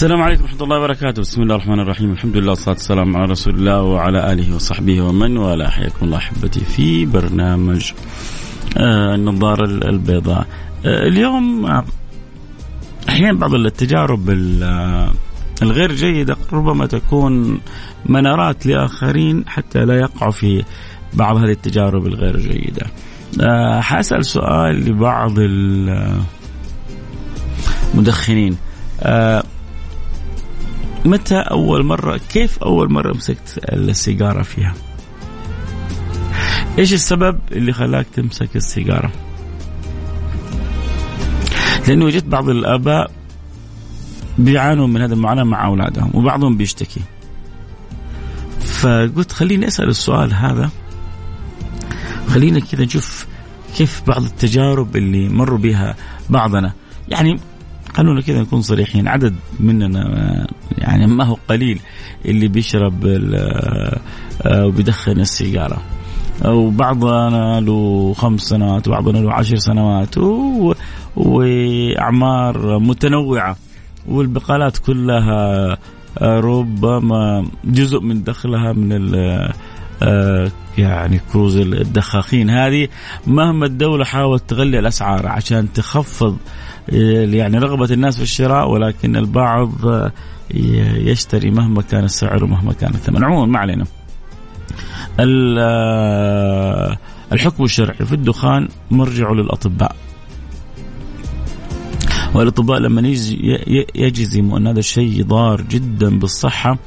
السلام عليكم ورحمة الله وبركاته، بسم الله الرحمن الرحيم، الحمد لله والصلاة والسلام على رسول الله وعلى آله وصحبه ومن والاه، حياكم الله أحبتي في برنامج آه النظارة البيضاء. آه اليوم آه أحيانا بعض التجارب الغير جيدة ربما تكون منارات لآخرين حتى لا يقعوا في بعض هذه التجارب الغير جيدة. حأسأل سؤال لبعض المدخنين متى أول مرة كيف أول مرة مسكت السيجارة فيها؟ إيش السبب اللي خلاك تمسك السيجارة؟ لأنه وجدت بعض الآباء بيعانوا من هذا المعاناة مع أولادهم وبعضهم بيشتكي. فقلت خليني أسأل السؤال هذا. خلينا كذا نشوف كيف بعض التجارب اللي مروا بها بعضنا. يعني خلونا كذا نكون صريحين عدد مننا يعني ما هو قليل اللي بيشرب آه، وبيدخن السيجارة. وبعضنا له خمس سنوات وبعضنا له عشر سنوات وأعمار متنوعة. والبقالات كلها آه، ربما جزء من دخلها من يعني كروز الدخاخين هذه مهما الدولة حاولت تغلي الأسعار عشان تخفض يعني رغبة الناس في الشراء ولكن البعض يشتري مهما كان السعر ومهما كان الثمن. عموما ما علينا. الحكم الشرعي في الدخان مرجع للأطباء. والأطباء لما يجزموا أن هذا الشيء ضار جدا بالصحة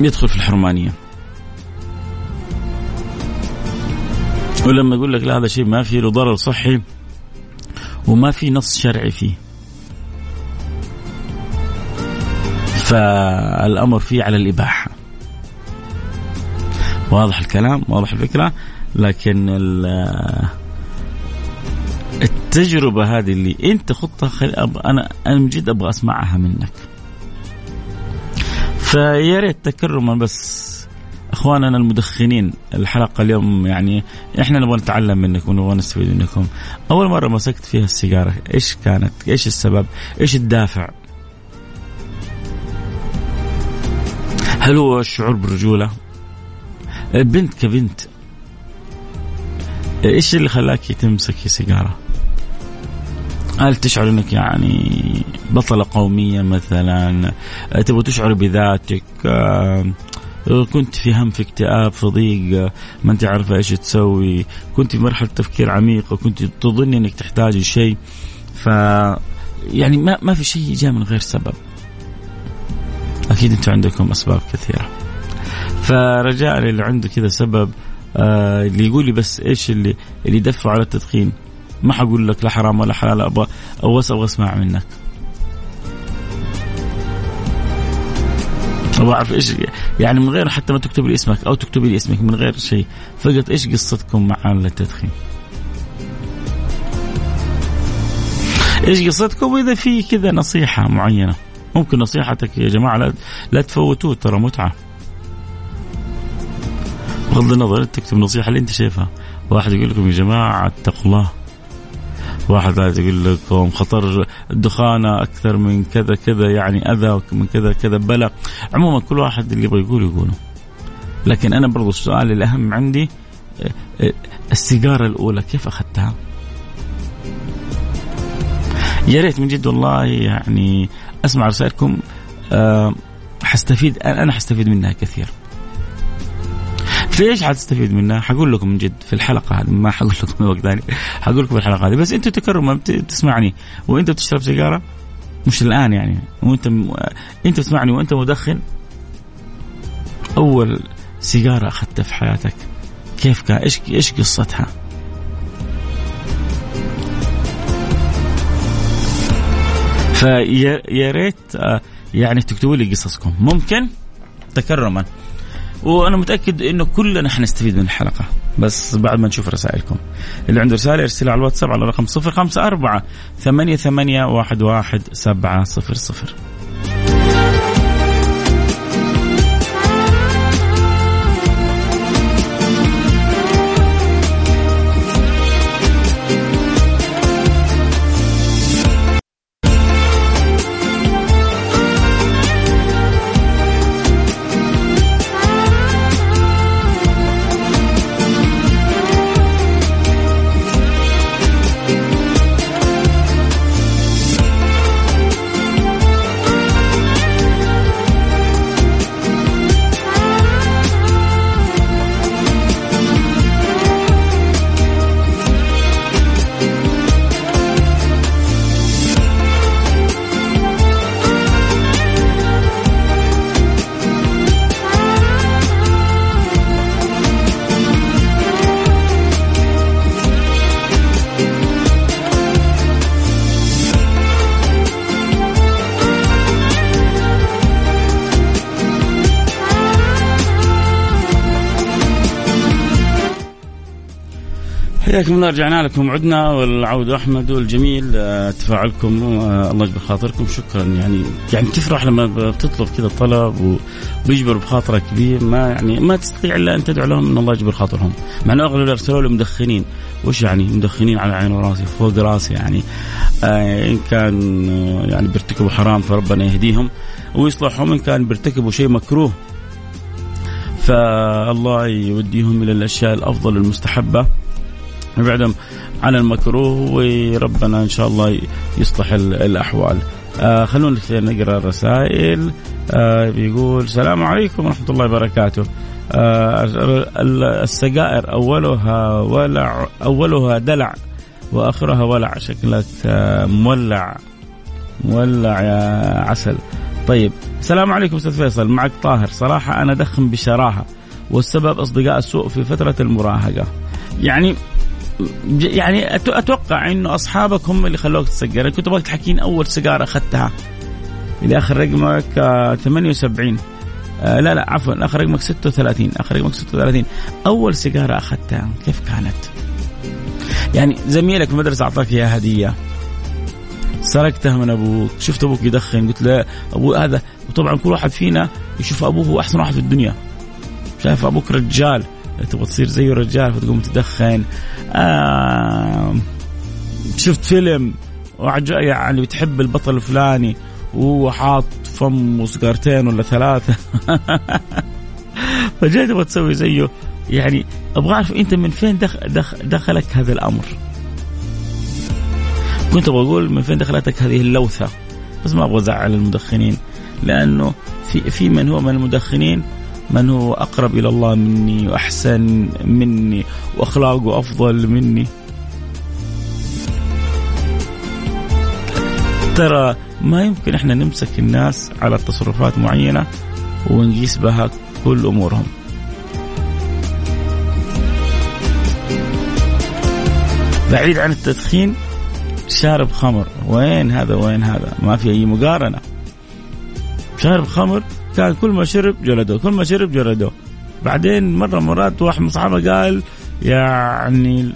يدخل في الحرمانية. ولما يقول لك لا هذا شيء ما فيه له ضرر صحي وما في نص شرعي فيه. فالأمر فيه على الإباحة. واضح الكلام؟ واضح الفكرة؟ لكن التجربة هذه اللي أنت خطها خل... أنا أنا من جد أبغى أسمعها منك. فيا ريت تكرما بس أخواننا المدخنين الحلقة اليوم يعني إحنا نبغى نتعلم منكم ونبغى نستفيد منكم. أول مرة مسكت فيها السيجارة إيش كانت؟ إيش السبب؟ إيش الدافع؟ هل هو الشعور بالرجوله؟ بنت كبنت إيش اللي خلاك تمسكي سيجاره؟ هل تشعر إنك يعني بطلة قومية مثلا تبغى تشعر بذاتك كنت في هم في اكتئاب في ضيق ما أنت عارفه إيش تسوي. كنت في مرحلة تفكير عميقه كنت تظن إنك تحتاج شيء. ف يعني ما ما في شيء جاء من غير سبب. أكيد أنتم عندكم أسباب كثيرة. فرجاء اللي عنده كذا سبب آه اللي يقول لي بس إيش اللي اللي يدفع على التدخين؟ ما حقول لك لا حرام ولا حلال أبغى أو أبغى أسمع منك. أبغى اعرف إيش يعني من غير حتى ما تكتب لي اسمك أو تكتبي لي اسمك من غير شيء. فقط إيش قصتكم مع التدخين إيش قصتكم؟ وإذا في كذا نصيحة معينة. ممكن نصيحتك يا جماعة لا, لا تفوتوه ترى متعة. بغض النظر تكتب نصيحة اللي أنت شايفها. واحد يقول لكم يا جماعة اتقوا الله. واحد ثالث يقول لكم خطر الدخانة أكثر من كذا كذا يعني أذى من كذا كذا بلا عموما كل واحد اللي يبغى يقول يقوله. لكن أنا برضو السؤال الأهم عندي السيجارة الأولى كيف أخذتها؟ يا ريت من جد والله يعني أسمع رسائلكم أه حستفيد أنا حستفيد منها كثير. في إيش حتستفيد منها؟ حقول لكم من جد في الحلقة هذه ما حقول لكم وقت ثاني. حقول لكم في الحلقة هذه. بس انت تكرم تسمعني. وانت بتشرب سيجارة؟ مش الآن يعني. وانت م... انت تسمعني وانت مدخن. أول سيجارة أخذتها في حياتك. كيف كان إيش إيش قصتها؟ فيا ريت آه، يعني تكتبوا لي قصصكم. ممكن؟ تكرما. وأنا متأكد انه كلنا حنستفيد من الحلقة. بس بعد ما نشوف رسائلكم. اللي عنده رسالة يرسلها على الواتساب على رقم 054 88 11 700 حياكم الله رجعنا لكم عدنا والعود أحمد والجميل آه، تفاعلكم آه، الله يجبر خاطركم شكرا. يعني يعني تفرح لما بتطلب كذا طلب وبيجبر بخاطرك كبير ما يعني ما تستطيع إلا أن تدعو لهم إن الله يجبر خاطرهم. مع أنه أغلب اللي ارسلوا لي مدخنين وش يعني مدخنين على عين وراسي فوق راسي يعني آه، إن كان يعني بيرتكبوا حرام فربنا يهديهم ويصلحهم إن كان بيرتكبوا شيء مكروه فالله يوديهم إلى الأشياء الأفضل المستحبة. يبعدهم عن المكروه وربنا إن شاء الله يصلح الأحوال. آه خلونا نقرأ الرسائل آه بيقول السلام عليكم ورحمة الله وبركاته. آه السجائر أولها ولع أولها دلع وآخرها ولع شكلك آه مولع مولع يا عسل. طيب السلام عليكم أستاذ فيصل معك طاهر صراحة أنا ادخن بشراهة والسبب أصدقاء السوء في فترة المراهقة. يعني يعني أتوقع إنه اصحابك هم اللي خلوك تسجل. كنت أبغاك تحكين أول سيجارة أخذتها. اللي آخر رقمك 78 آه لا لا عفوا آخر رقمك 36 آخر رقمك 36 أول سيجارة أخذتها كيف كانت؟ يعني زميلك في المدرسة أعطاك اياها هدية. سرقتها من أبوك. شفت أبوك يدخن. قلت له أبو هذا وطبعا كل واحد فينا يشوف أبوه هو أحسن واحد في الدنيا. شايف أبوك رجال. تبغى تصير زيه رجال فتقوم تدخن. آه شفت فيلم يعني بتحب البطل الفلاني وهو حاط فم وسجارتين ولا ثلاثة. فجاي تبغى تسوي زيه. يعني أبغى أعرف أنت من فين دخ دخ دخلك هذا الأمر. كنت أبغى أقول من فين دخلتك هذه اللوثة. بس ما أبغى أزعل المدخنين لأنه في في من هو من المدخنين من هو أقرب إلى الله مني وأحسن مني وأخلاقه أفضل مني؟ ترى ما يمكن إحنا نمسك الناس على تصرفات معينة ونقيس بها كل أمورهم. بعيد عن التدخين شارب خمر. وين هذا؟ وين هذا؟ ما في أي مقارنة. شارب خمر كان كل ما شرب جلدوه كل ما شرب جلدوه بعدين مرة مرات واحد من الصحابة قال يعني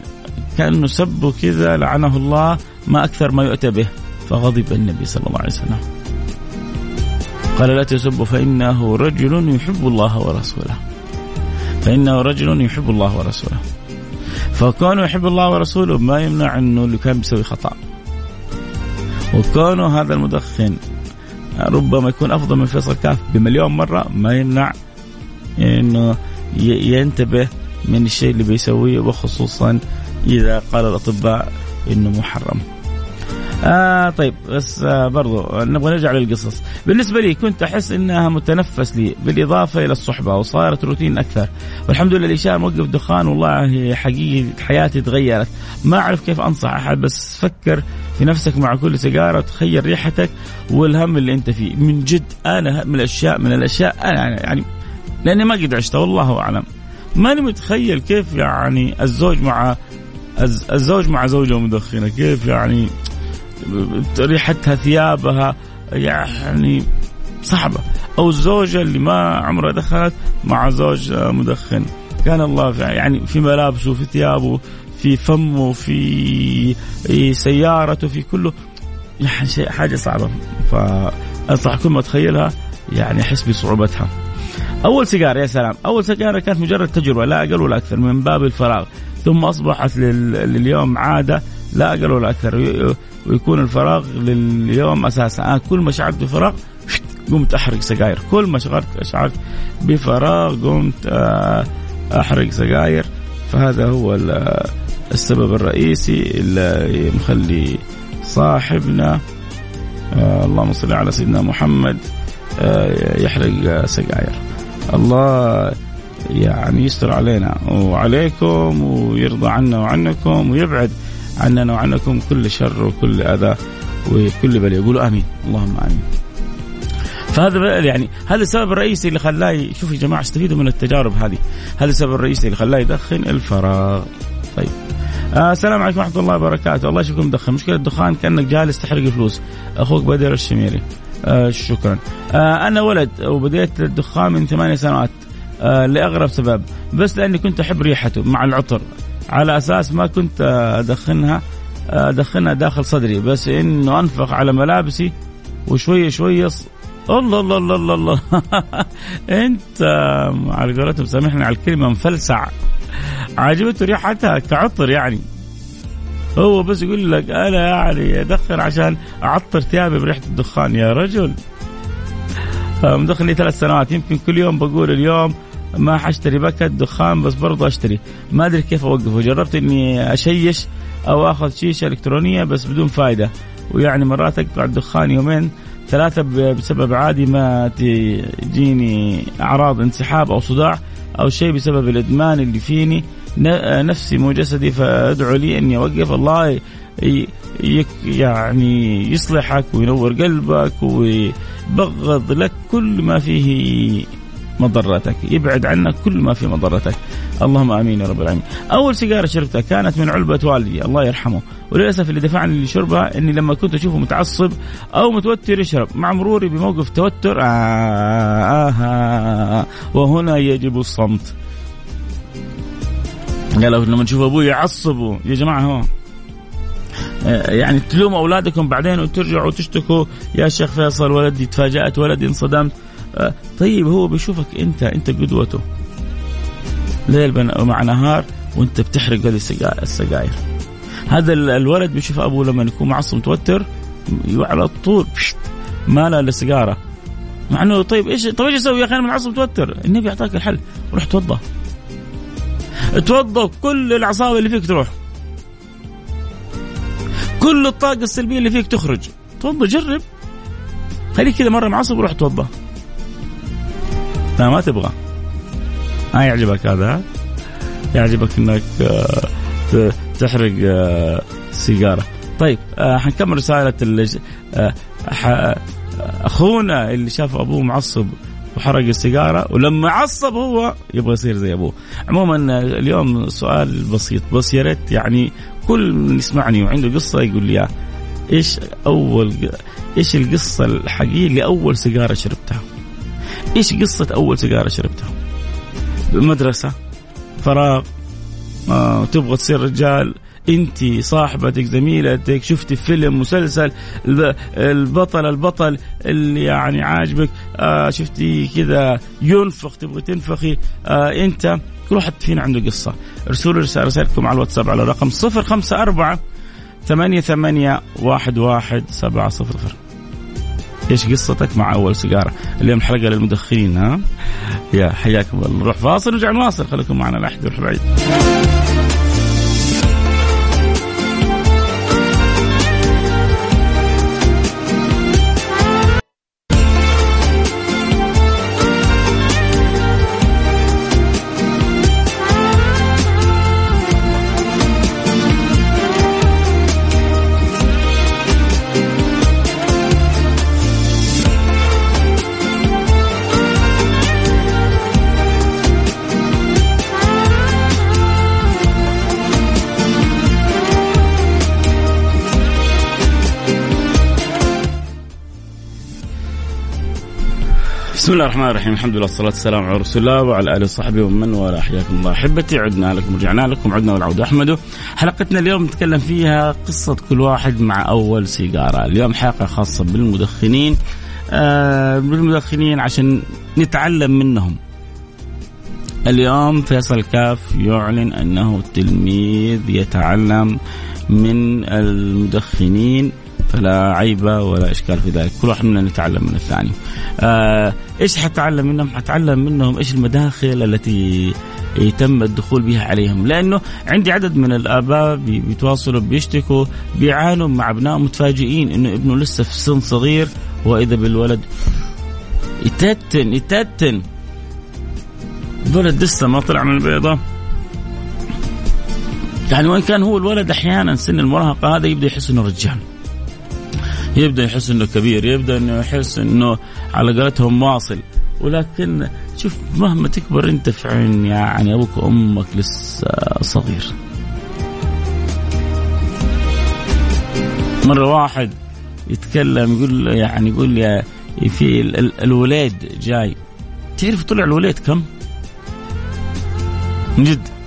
كأنه سبه كذا لعنه الله ما أكثر ما يؤتى به. فغضب النبي صلى الله عليه وسلم. قال لا تسبوا فإنه رجل يحب الله ورسوله. فإنه رجل يحب الله ورسوله. فكونه يحب الله ورسوله ما يمنع أنه اللي كان بيسوي خطأ. وكونه هذا المدخن ربما يكون أفضل من فيصل كاف بمليون مرة ما يمنع إنه ينتبه من الشيء اللي بيسويه وخصوصا إذا قال الأطباء إنه محرم. آه طيب بس آه برضو نبغى نرجع للقصص. بالنسبة لي كنت أحس إنها متنفس لي بالإضافة إلى الصحبة وصارت روتين أكثر. والحمد لله الإشارة موقف دخان والله حقيقي حياتي تغيرت. ما أعرف كيف أنصح أحد بس فكر في نفسك مع كل سيجارة وتخيل ريحتك والهم اللي أنت فيه. من جد أنا من الأشياء من الأشياء أنا يعني لأني ما قد عشتها والله أعلم. ماني متخيل كيف يعني الزوج مع الزوج مع زوجة مدخنة كيف يعني ريحتها ثيابها يعني صعبة. أو الزوجة اللي ما عمرها دخلت مع زوج مدخن. كان الله في يعني في ملابسه في ثيابه في فمه في سيارته في كله. يعني شيء حاجة صعبة. فأنصح كل ما أتخيلها يعني أحس بصعوبتها. أول سيجارة يا سلام. أول سيجارة كانت مجرد تجربة لا أقل ولا أكثر من باب الفراغ. ثم أصبحت لليوم عادة لا أقل ولا أكثر. ويكون الفراغ لليوم أساسا. أنا كل ما شعرت بفراغ قمت أحرق سجاير. كل ما شعرت شعرت بفراغ قمت آه، أحرق سجاير. فهذا هو السبب الرئيسي اللي مخلي صاحبنا آه اللهم صل على سيدنا محمد آه يحرق سجاير. الله يعني يستر علينا وعليكم ويرضى عنا وعنكم ويبعد عننا وعنكم كل شر وكل أذى وكل بلاء. يقولوا آمين. اللهم آمين. فهذا يعني هذا السبب الرئيسي اللي خلاه شوفوا يا جماعة استفيدوا من التجارب هذه. هذا السبب الرئيسي اللي خلاه يدخن الفراغ. طيب. آه السلام عليكم ورحمة الله وبركاته. الله يشوفكم مدخن مشكلة الدخان كأنك جالس تحرق فلوس أخوك بدر الشميري. آه شكرا. آه أنا ولد وبديت الدخان من ثمانية سنوات. آه لأغرب سبب. بس لأني كنت أحب ريحته مع العطر. على أساس ما كنت أدخنها أدخنها داخل صدري. بس إنه أنفخ على ملابسي وشويه شوية الله الله الله الله, الله. أنت على قولتهم سامحني على الكلمة مفلسع. عجبته ريحتها كعطر يعني. هو بس يقول لك أنا يعني أدخن عشان أعطر ثيابي بريحة الدخان. يا رجل. مدخل لي ثلاث سنوات. يمكن كل يوم بقول اليوم ما حاشتري باكت دخان بس برضه أشتري. ما أدري كيف أوقفه. جربت إني أشيش أو آخذ شيشة إلكترونية بس بدون فائده ويعني مرات أقطع الدخان يومين ثلاثة بسبب عادي ما تجيني أعراض انسحاب أو صداع. أو شيء بسبب الإدمان اللي فيني نفسي مو جسدي فأدعو لي أني أوقف. الله يعني يصلحك وينور قلبك ويبغض لك كل ما فيه مضرتك. يبعد عنك كل ما في مضرتك. اللهم آمين يا رب العالمين. أول سيجارة شربتها كانت من علبة والدي الله يرحمه. وللأسف اللي دفعني لشربها إني لما كنت أشوفه متعصب أو متوتر يشرب. مع مروري بموقف توتر آه آه آه وهنا يجب الصمت. قالوا لما تشوف أبوي يعصبوا يا جماعة هو آه، يعني تلوموا أولادكم بعدين وترجعوا تشتكوا. يا شيخ فيصل ولدي تفاجأت ولدي انصدمت. طيب هو بيشوفك انت انت قدوته ليل مع نهار وانت بتحرق هذه السجاير. هذا الولد بيشوف أبوه لما يكون معصب متوتر على طول ما لا لسيجاره مع إنه طيب إيش طيب إيش أسوي يا أخي أنا معصب متوتر؟ النبي اعطاك الحل روح توضا توضا كل العصابه اللي فيك تروح. كل الطاقة السلبية اللي فيك تخرج. توضا جرب. خليك كذا مرة معصب وروح توضا لا ما تبغى ما يعجبك هذا يعجبك إنك آه، تحرق آه، سيجارة طيب آه، حنكمل رسالة أخونا اللي شاف أبوه معصب وحرق السيجارة ولما عصب هو يبغى يصير زي أبوه. عموما اليوم سؤال بسيط بس يا ريت يعني كل من يسمعني وعنده قصة يقول لي. إيش أول إيش القصة الحقيقية لاول سيجارة شربتها؟ إيش قصة أول سيجارة شربتها؟ مدرسه فراغ آه، تبغى تصير رجال أنت صاحبتك زميلتك شفتي فيلم مسلسل البطل البطل اللي يعني عاجبك آه شفتي كذا ينفخ تبغي تنفخي آه أنت كل واحد فينا عنده قصة ارسلوا رسالة رسائلكم على الواتساب على رقم 054 ثمانية ثمانية واحد واحد سبعة صفر صفر إيش قصتك مع أول سيجارة؟ اليوم حلقة للمدخنين ها؟ يا حياكم الله نروح فاصل نرجع نواصل خليكم معنا لا يروح بعيد. الله الرحمن الرحيم. الحمد لله والصلاة والسلام على رسول الله وعلى آله وصحبه ومن والاه. حياكم الله أحبتي. عدنا لكم رجعنا لكم. عدنا والعود أحمد. حلقتنا اليوم نتكلم فيها قصة كل واحد مع أول سيجارة. اليوم حلقة خاصة بالمدخنين آه بالمدخنين عشان نتعلم منهم. اليوم فيصل كاف يعلن أنه تلميذ يتعلم من المدخنين فلا عيب ولا إشكال في ذلك، كل واحد منا نتعلم من الثاني. آه إيش حتعلم منهم؟ حتعلم منهم إيش المداخل التي يتم الدخول بها عليهم. لأنه عندي عدد من الآباء بيتواصلوا بيشتكوا بيعانوا مع ابنائهم متفاجئين إنه ابنه لسه في سن صغير وإذا بالولد يتتن يتتن. الولد لسه ما طلع من البيضة. يعني وإن كان هو الولد أحيانا سن المراهقة هذا يبدأ يحس إنه رجال. يبدأ يحس إنه كبير يبدأ إنه يحس إنه على قولتهم واصل. ولكن شوف مهما تكبر أنت في عين يعني أبوك وأمك لسه صغير. مرة واحد يتكلم يقول يعني يقول يا في الوليد جاي. تعرف طلع الوليد كم؟ من جد.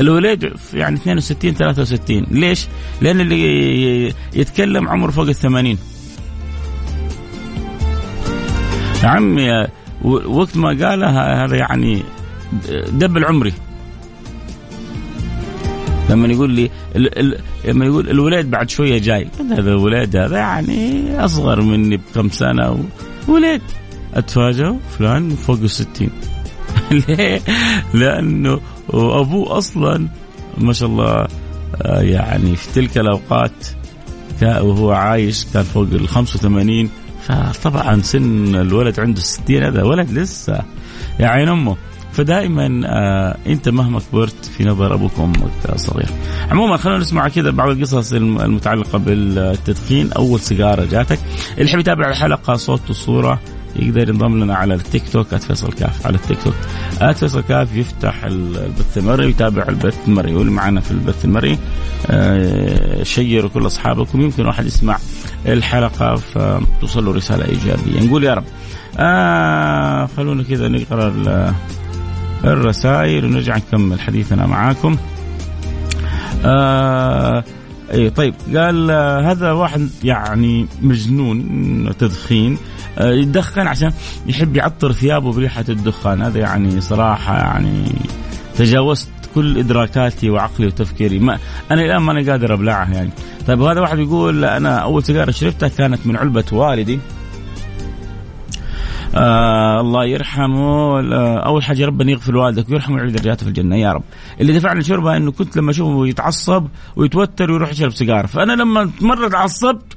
الوليد يعني 62 63 ليش؟ لأن اللي يتكلم عمره فوق ال 80 يا عمي وقت ما قالها هذا يعني دبل عمري لما يقول لي لما يقول الولاد بعد شوية جاي هذا الولاد هذا يعني أصغر مني بكم سنة ولاد اتفاجئ فلان فوق الستين. ليه؟ لأنه وابوه أصلا ما شاء الله آه، يعني في تلك الأوقات وهو عايش كان فوق ال 85 فطبعا سن الولد عنده 60 هذا ولد لسه يا عين أمه فدائما آه أنت مهما كبرت في نظر أبوك وأمك صغير. عموما خلينا نسمع كذا بعض القصص المتعلقة بالتدخين، أول سيجارة جاتك، اللي يحب يتابع الحلقة صوت وصورة يقدر ينضم لنا على التيك توك @فيصل كاف على التيك توك. @فيصل كاف يفتح البث المرئي ويتابع البث المرئي واللي معنا في البث المرئي آه شيروا كل أصحابكم. يمكن واحد يسمع الحلقة فتوصل له رسالة إيجابية. نقول يا رب آه خلونا كذا نقرأ الرسائل ونرجع نكمل حديثنا معاكم. آه اي طيب قال آه هذا واحد يعني مجنون تدخين. يدخن عشان يحب يعطر ثيابه بريحة الدخان. هذا يعني صراحة يعني تجاوزت كل إدراكاتي وعقلي وتفكيري. ما أنا الآن ماني قادر ابلعها يعني. طيب هذا واحد يقول أنا أول سيجارة شربتها كانت من علبة والدي. آه الله يرحمه. أول حاجة ربنا يغفر والدك ويرحمه ويعيد درجاته في الجنة. يا رب. اللي دفعني شربها إنه كنت لما أشوفه يتعصب ويتوتر ويروح يشرب سيجارة. فأنا لما مرة تعصبت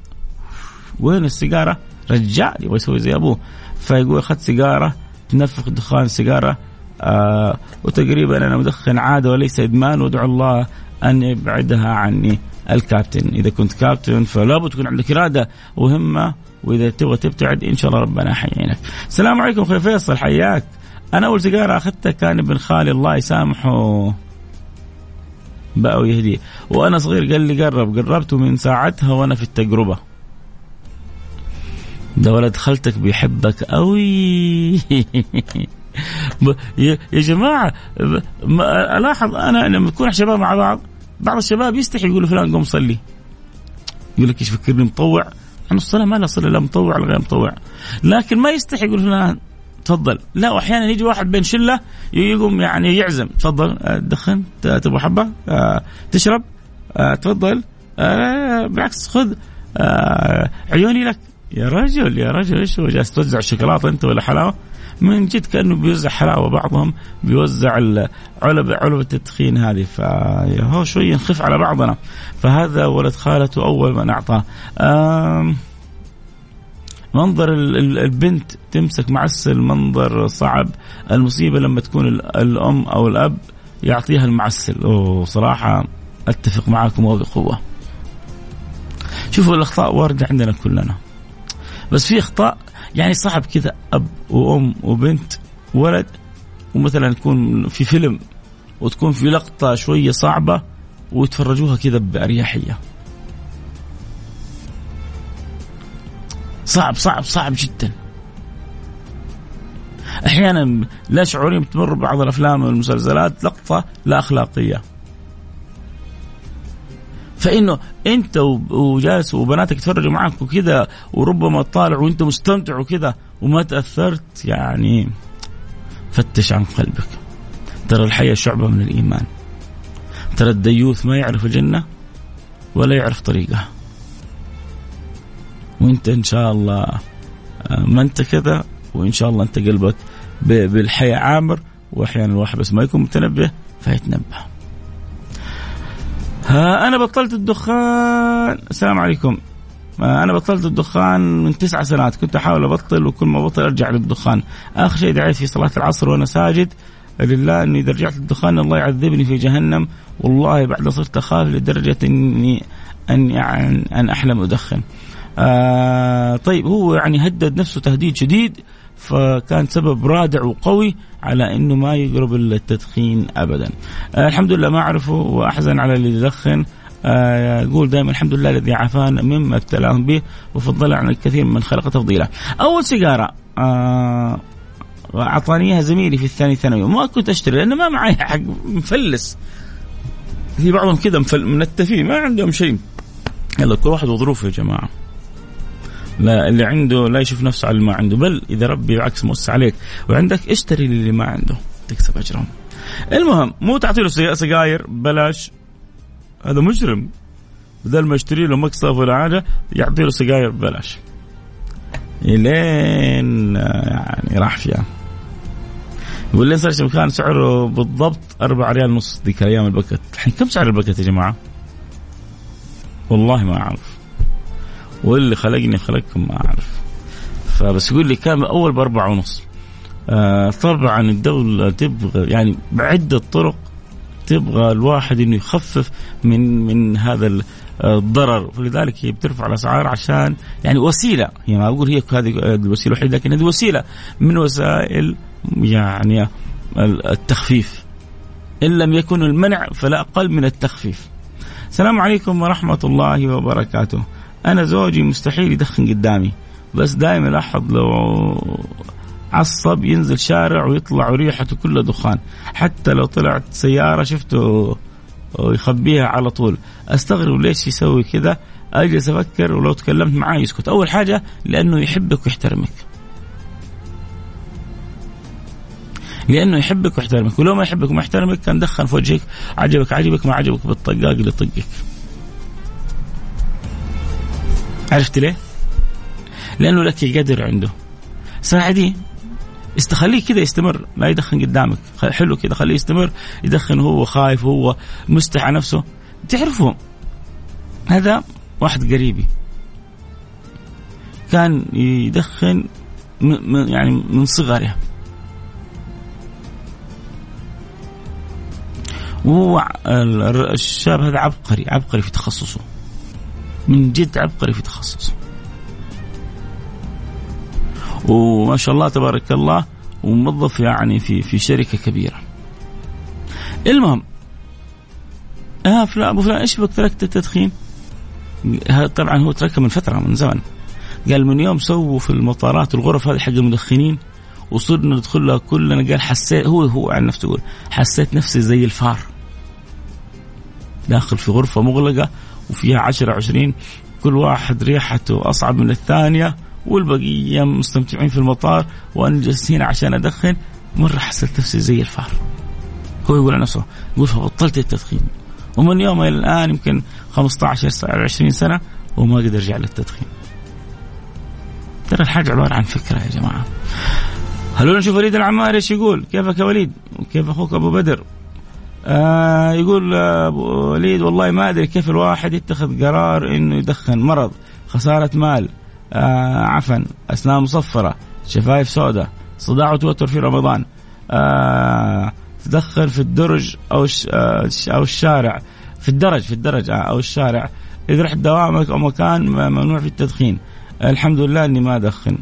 وين السيجارة؟ رجع يبغى يسوي زي أبوه. فيقول اخذت سيجارة تنفخ دخان السيجاره آه وتقريبا أنا مدخن عادة وليس إدمان وأدعو الله أن يبعدها عني الكابتن. إذا كنت كابتن فلا بد تكون عندك إرادة وهمة وإذا تبغى تبتعد إن شاء الله ربنا حيعينك. السلام عليكم أخوي فيصل حياك. أنا أول سيجارة أخذتها كان ابن خالي الله يسامحه. بقى ويهديه. وأنا صغير قال لي قرب قربت ومن ساعتها وأنا في التجربة. ده ولد خالتك بيحبك قوي يا جماعة ألاحظ أنا لما نكون شباب مع بعض بعض الشباب يستحي يقول فلان قوم صلي. يقول لك إيش فكرني مطوع؟ عن الصلاة ما لها صلة لا مطوع ولا غير مطوع. لكن ما يستحي يقول فلان تفضل. لا واحيانا يجي واحد بين شلة يقوم يعني يعزم. تفضل. آه، تبغى حبة؟ آه، تشرب؟ آه، تفضل. بالعكس خذ. عيوني لك. يا رجل يا رجل إيش هو جالس توزع الشوكولاته أنت ولا حلاوة؟ من جد كأنه بيوزع حلاوة بعضهم بيوزع علب علب التدخين هذه. فهو شوي نخف على بعضنا. فهذا ولد خالته أول من أعطاه. منظر البنت تمسك معسل منظر صعب. المصيبة لما تكون الأم أو الأب يعطيها المعسل. أوه صراحة أتفق معاكم وبقوه شوفوا الأخطاء واردة عندنا كلنا. بس في أخطاء. يعني صعب كذا أب وأم وبنت ولد ومثلا تكون في فيلم وتكون في لقطة شوية صعبة ويتفرجوها كذا بأريحية. صعب صعب صعب جدا. أحيانا لا شعوريا بتمر بعض الأفلام والمسلسلات لقطة لا أخلاقية. فإنه أنت وجالس وبناتك يتفرجوا معك وكذا وربما تطالع وانت مستمتع وكذا وما تأثرت يعني فتش عن قلبك. ترى الحياة شعبة من الإيمان. ترى الديوث ما يعرف الجنة ولا يعرف طريقها. وأنت إن شاء الله آه، ما أنت كذا وإن شاء الله أنت قلبك بالحياة عامر وأحيانا الواحد بس ما يكون متنبه فيتنبه. ها أنا بطلت الدخان. السلام عليكم. أنا بطلت الدخان من تسع سنوات. كنت أحاول أبطل وكل ما بطل أرجع للدخان. آخر شيء دعيت في صلاة العصر وأنا ساجد. لله أني إذا رجعت للدخان الله يعذبني في جهنم. والله بعد صرت أخاف لدرجة إني أن يعني أن أحلم ادخن. آه طيب هو يعني هدد نفسه تهديد شديد. فكان سبب رادع وقوي على إنه ما يقرب التدخين ابدا. آه الحمد لله ما أعرفه وأحزن على اللي يدخن. آه يقول دائما الحمد لله الذي عافانا مما ابتلاهم به وفضل عن الكثير من خلق تفضيلا. أول سيجارة آه اعطاني اياها زميلي في الثاني ثانوي. وما كنت أشتري لأنه ما معي حق مفلس. في بعضهم كذا منتفين ما عندهم شيء. يلا كل واحد وظروفه يا جماعة. لا اللي عنده لا يشوف نفسه على اللي ما عنده. بل إذا ربي بالعكس موسع عليك وعندك اشتري اللي ما عنده تكسب أجرهم. المهم مو تعطي له سجاير بلاش. هذا مجرم. بدل ما يشتري له مقصف ولا حاجة يعطي له سجاير ببلاش لين يعني راح فيها. يقول لي صار كان سعره بالضبط 4 ريال ونص ذيك الأيام البكت. الحين كم سعر البكت يا جماعة؟ والله ما أعرف. واللي خلقني خلقكم ما أعرف. فبس يقول لي كان أول بأربعة ونص. آه طبعا الدولة تبغى يعني بعدة طرق تبغى الواحد إنه يخفف من من هذا الضرر. ولذلك هي بترفع الأسعار عشان يعني وسيلة. هي ما أقول هي هذه الوسيلة الوحيدة لكن هذه وسيلة من وسائل يعني التخفيف. إن لم يكن المنع فلا أقل من التخفيف. السلام عليكم ورحمة الله وبركاته. أنا زوجي مستحيل يدخن قدامي بس دائما الاحظ لو عصب ينزل شارع ويطلع ريحته كلها دخان. حتى لو طلعت سيارة شفته ويخبيها على طول. أستغرب ليش يسوي كذا؟ أجلس أفكر ولو تكلمت معاه يسكت. أول حاجة لأنه يحبك ويحترمك. لأنه يحبك ويحترمك. ولو ما يحبك وما يحترمك كان دخن في وجهك. عجبك عجبك ما عجبك بالطقاق اللي يطقك. عرفت ليه؟ لأنه لك قدر عنده. ساعديه. استخليه كذا يستمر لا يدخن قدامك. حلو كذا خليه يستمر يدخن وهو خايف وهو مستحى نفسه. تعرفوا هذا واحد قريبي. كان يدخن يعني من صغره. وهو الشاب هذا عبقري عبقري في تخصصه. من جد عبقري في تخصصه وما شاء الله تبارك الله وموظف يعني في في شركة كبيرة. المهم آه فلان أبو فلان إيش بك تركت التدخين؟ طبعا هو تركه من فترة من زمن. قال من يوم سووا في المطارات الغرف هذه حق المدخنين وصرنا ندخلها كلنا قال حسيت هو هو عن نفسه يقول حسيت نفسي زي الفار. داخل في غرفة مغلقة وفيها 10 20 كل واحد ريحته أصعب من الثانية والبقية مستمتعين في المطار وأنا جالسين عشان أدخن مره حسيت نفسي زي الفار. هو يقول عن نفسه يقول فبطلت التدخين ومن يوم إلى الآن يمكن 15 سنه 20 سنة وما قدر يرجع للتدخين. ترى الحاجة عبارة عن فكرة يا جماعة. هلو نشوف وليد العمار إيش يقول؟ كيفك يا وليد؟ وكيف أخوك أبو بدر؟ آه يقول أبو وليد والله ما أدري كيف الواحد يتخذ قرار إنه يدخن مرض خسارة مال. آه عفن أسنان مصفرة شفايف سوداء صداع وتوتر في رمضان. آه تدخل في الدرج أو آه أو الشارع. في الدرج في الدرج آه أو الشارع. إذا رحت دوامك أو مكان ممنوع في التدخين. الحمد لله إني ما أدخن.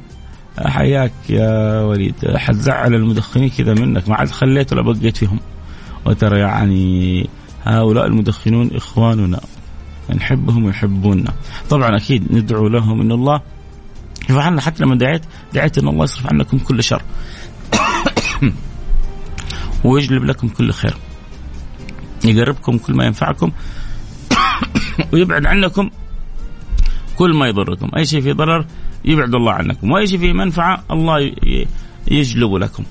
حياك يا وليد. حتزعل المدخنين كذا منك. ما عاد خليت ولا بقيت فيهم. وترى يعني هؤلاء المدخنون إخواننا نحبهم ويحبوننا. طبعا أكيد ندعو لهم إن الله يرفع عنا حتى لما دعيت دعيت إن الله يصرف عنكم كل شر. ويجلب لكم كل خير. يقربكم كل ما ينفعكم ويبعد عنكم كل ما يضركم. أي شيء فيه ضرر يبعد الله عنكم وأي شيء فيه منفعة الله يجلب لكم.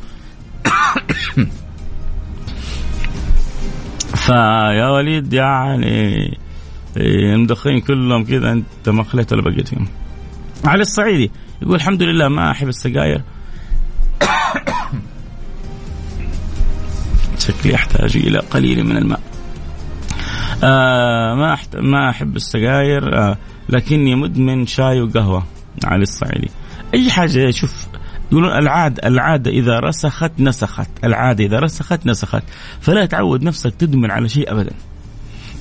فيا وليد يعني المدخنين كلهم كذا أنت ما خليت ولا بقيت فيهم علي الصعيدي يقول الحمد لله ما أحب السجاير. شكلي أحتاج إلى قليل من الماء. آه ما أحت... ما أحب السجاير آه لكني مدمن شاي وقهوة. علي الصعيدي. أي حاجة شوف يقولون العادة العادة إذا رسخت نسخت. العادة إذا رسخت نسخت. فلا تعود نفسك تدمن على شيء أبدا.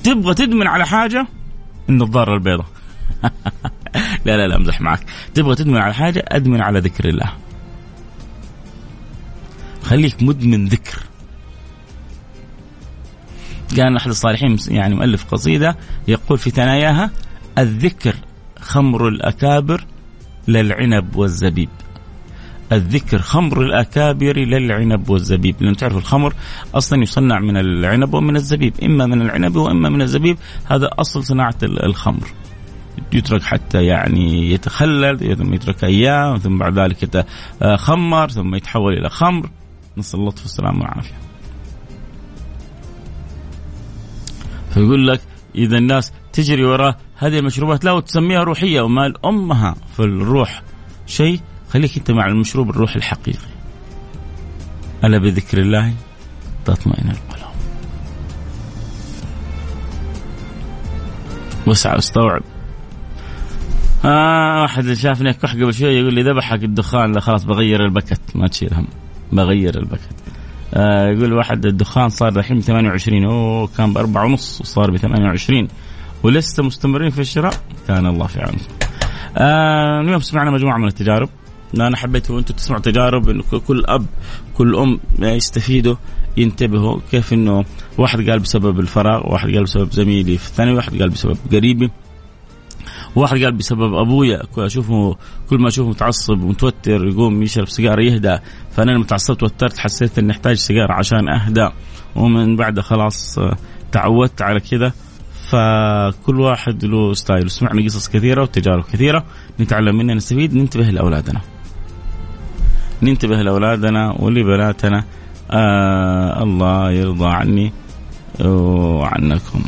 تبغى تدمن على حاجة؟ النظارة البيضاء. لا لا لا أمزح معك. تبغى تدمن على حاجة؟ أدمن على ذكر الله. خليك مدمن ذكر. كان أحد الصالحين يعني مؤلف قصيدة يقول في ثناياها الذكر خمر الأكابر للعنب والزبيب. الذكر خمر الأكابر للعنب والزبيب. لأن تعرف الخمر أصلا يصنع من العنب ومن الزبيب إما من العنب وإما من الزبيب. هذا أصل صناعة الخمر. يترك حتى يعني يتخلل ثم يترك أيام ثم بعد ذلك يتخمر ثم يتحول إلى خمر. نسأل الله السلامه والعافية. فيقول لك إذا الناس تجري وراء هذه المشروبات لا وتسميها روحية ومال امها في الروح شيء خليك أنت مع المشروب الروح الحقيقي. ألا بذكر الله تطمئن القلوب. وسع استوعب آه واحد شافني كح قبل شوي يقول لي ذبحك الدخان لا خلاص بغير البكت ما تشيل هم. بغير البكت. آه يقول واحد الدخان صار الحين ب 28 أوه كان بأربعة ونص وصار ب 28 ولسه مستمرين في الشراء؟ كان الله في عونكم. آه اليوم سمعنا مجموعة من التجارب. أنا حبيت وأنتم تسمعوا تجارب انه كل أب كل أم يستفيدوا ينتبهوا كيف إنه واحد قال بسبب الفراغ واحد قال بسبب زميلي في الثانوي واحد قال بسبب قريبي واحد قال بسبب أبويا. أشوفه كل ما أشوفه متعصب ومتوتر يقوم يشرب سيجارة يهدى. فأنا لما تعصبت وترت حسيت إني أحتاج سيجارة عشان أهدى. ومن بعد خلاص تعودت على كذا. فكل واحد له ستايل. سمعنا قصص كثيرة وتجارب كثيرة نتعلم منها نستفيد ننتبه لأولادنا. ننتبه لأولادنا ولبناتنا آه الله يرضى عني وعنكم.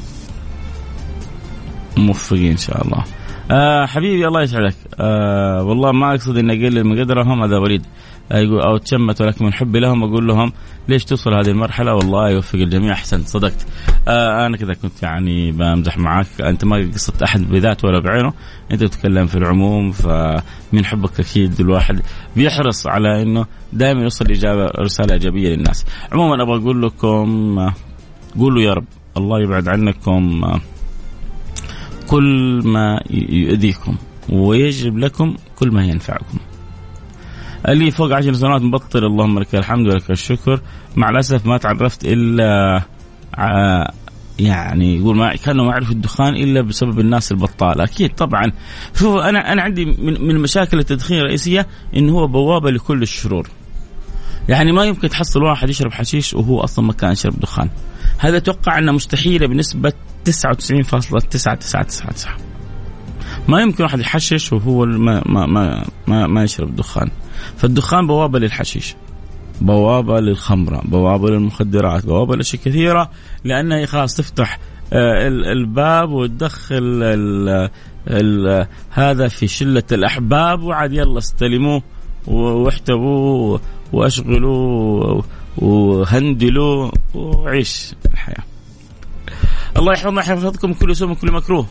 موفقين إن شاء الله. آه حبيبي الله يسعدك. آه والله ما أقصد إني أقلل من قدرهم هذا وليد. أو تشمت ولكن من حبي لهم أقول لهم ليش توصل هذه المرحلة؟ والله يوفق الجميع أحسنت صدقت. آه أنا كذا كنت يعني بمزح معك أنت ما قصدت أحد بذاته ولا بعينه. أنت تتكلم في العموم فمن حبك أكيد الواحد بيحرص على إنه دائما يوصل إجابة رسالة إيجابية للناس. عموما أبغى أقول لكم قولوا يا رب الله يبعد عنكم كل ما يؤذيكم ويجلب لكم كل ما ينفعكم. اللي فوق عشر سنوات مبطل. اللهم لك الحمد ولك الشكر. مع الأسف ما تعرفت إلا يعني يقول ما كانوا ما يعرفوا الدخان إلا بسبب الناس البطالة، أكيد طبعا. شوف أنا أنا عندي من من مشاكل التدخين الرئيسية انه هو بوابة لكل الشرور. يعني ما يمكن تحصل واحد يشرب حشيش وهو أصلا ما كان يشرب دخان. هذا أتوقع أنه مستحيلة بنسبة 99.999 ما يمكن واحد يحشش وهو ما ما ما ما, ما يشرب دخان فالدخان بوابة للحشيش بوابة للخمرة بوابة للمخدرات بوابة لأشياء كثيرة لأنها خلاص تفتح آه، الباب وتدخل ال ال هذا في شلة الأحباب وعاد يلا استلموه واحتووه واشغلوا وهندلوا وعيش الحياة. الله يحفظنا يحفظكم كل سوء من كل مكروه.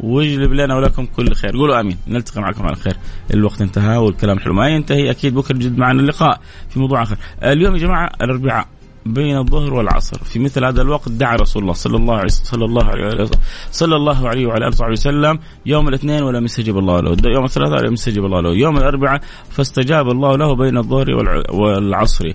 ويجلب لنا ولكم كل خير. قولوا آمين. نلتقي معكم على خير. الوقت انتهى والكلام حلو. ما ينتهي أكيد بكرة جد معنا اللقاء في موضوع آخر. اليوم يا جماعة الأربعاء. بين الظهر والعصر. في مثل هذا الوقت دعا رسول الله صلى الله عليه صلى الله عليه صلى الله عليه وعلى آله وصحبه وسلم يوم الاثنين ولم يستجب الله له، يوم الثلاثاء لم يستجب الله له، يوم الأربعاء فاستجاب الله له بين الظهر والعصر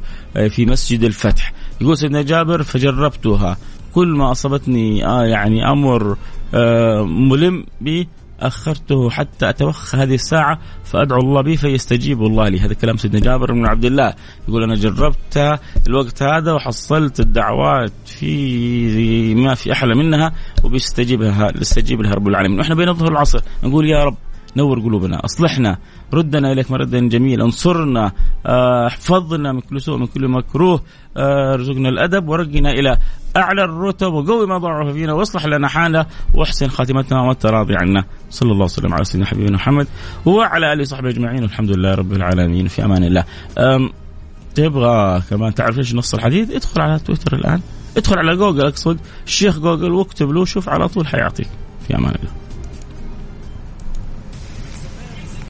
في مسجد الفتح، يقول سيدنا جابر فجربتها. كل ما أصابتني آه يعني أمر آه ملم به أخرته حتى أتوخى هذه الساعة فأدعو الله به فيستجيب الله لي. هذا كلام سيدنا جابر بن عبد الله. يقول أنا جربت الوقت هذا وحصلت الدعوات في ما في أحلى منها وبيستجيبها يستجيب لها رب العالمين. وإحنا بين الظهر والعصر نقول يا رب نور قلوبنا أصلحنا. ردنا إليك مردا جميلا. انصرنا آه، احفظنا من كل سوء من كل مكروه آه، ارزقنا الأدب ورقنا إلى أعلى الرتب وقوي ما ضعف فينا واصلح لنا حالنا واحسن خاتمتنا وانت راضي عنا. صلى الله وسلم على سيدنا حبيبنا محمد وعلى آله وصحبه أجمعين والحمد لله رب العالمين في أمان الله. تبغى كمان تعرف إيش نص الحديث؟ ادخل على تويتر الآن. ادخل على جوجل اقصد الشيخ جوجل واكتب له شوف على طول حيعطيك. في أمان الله.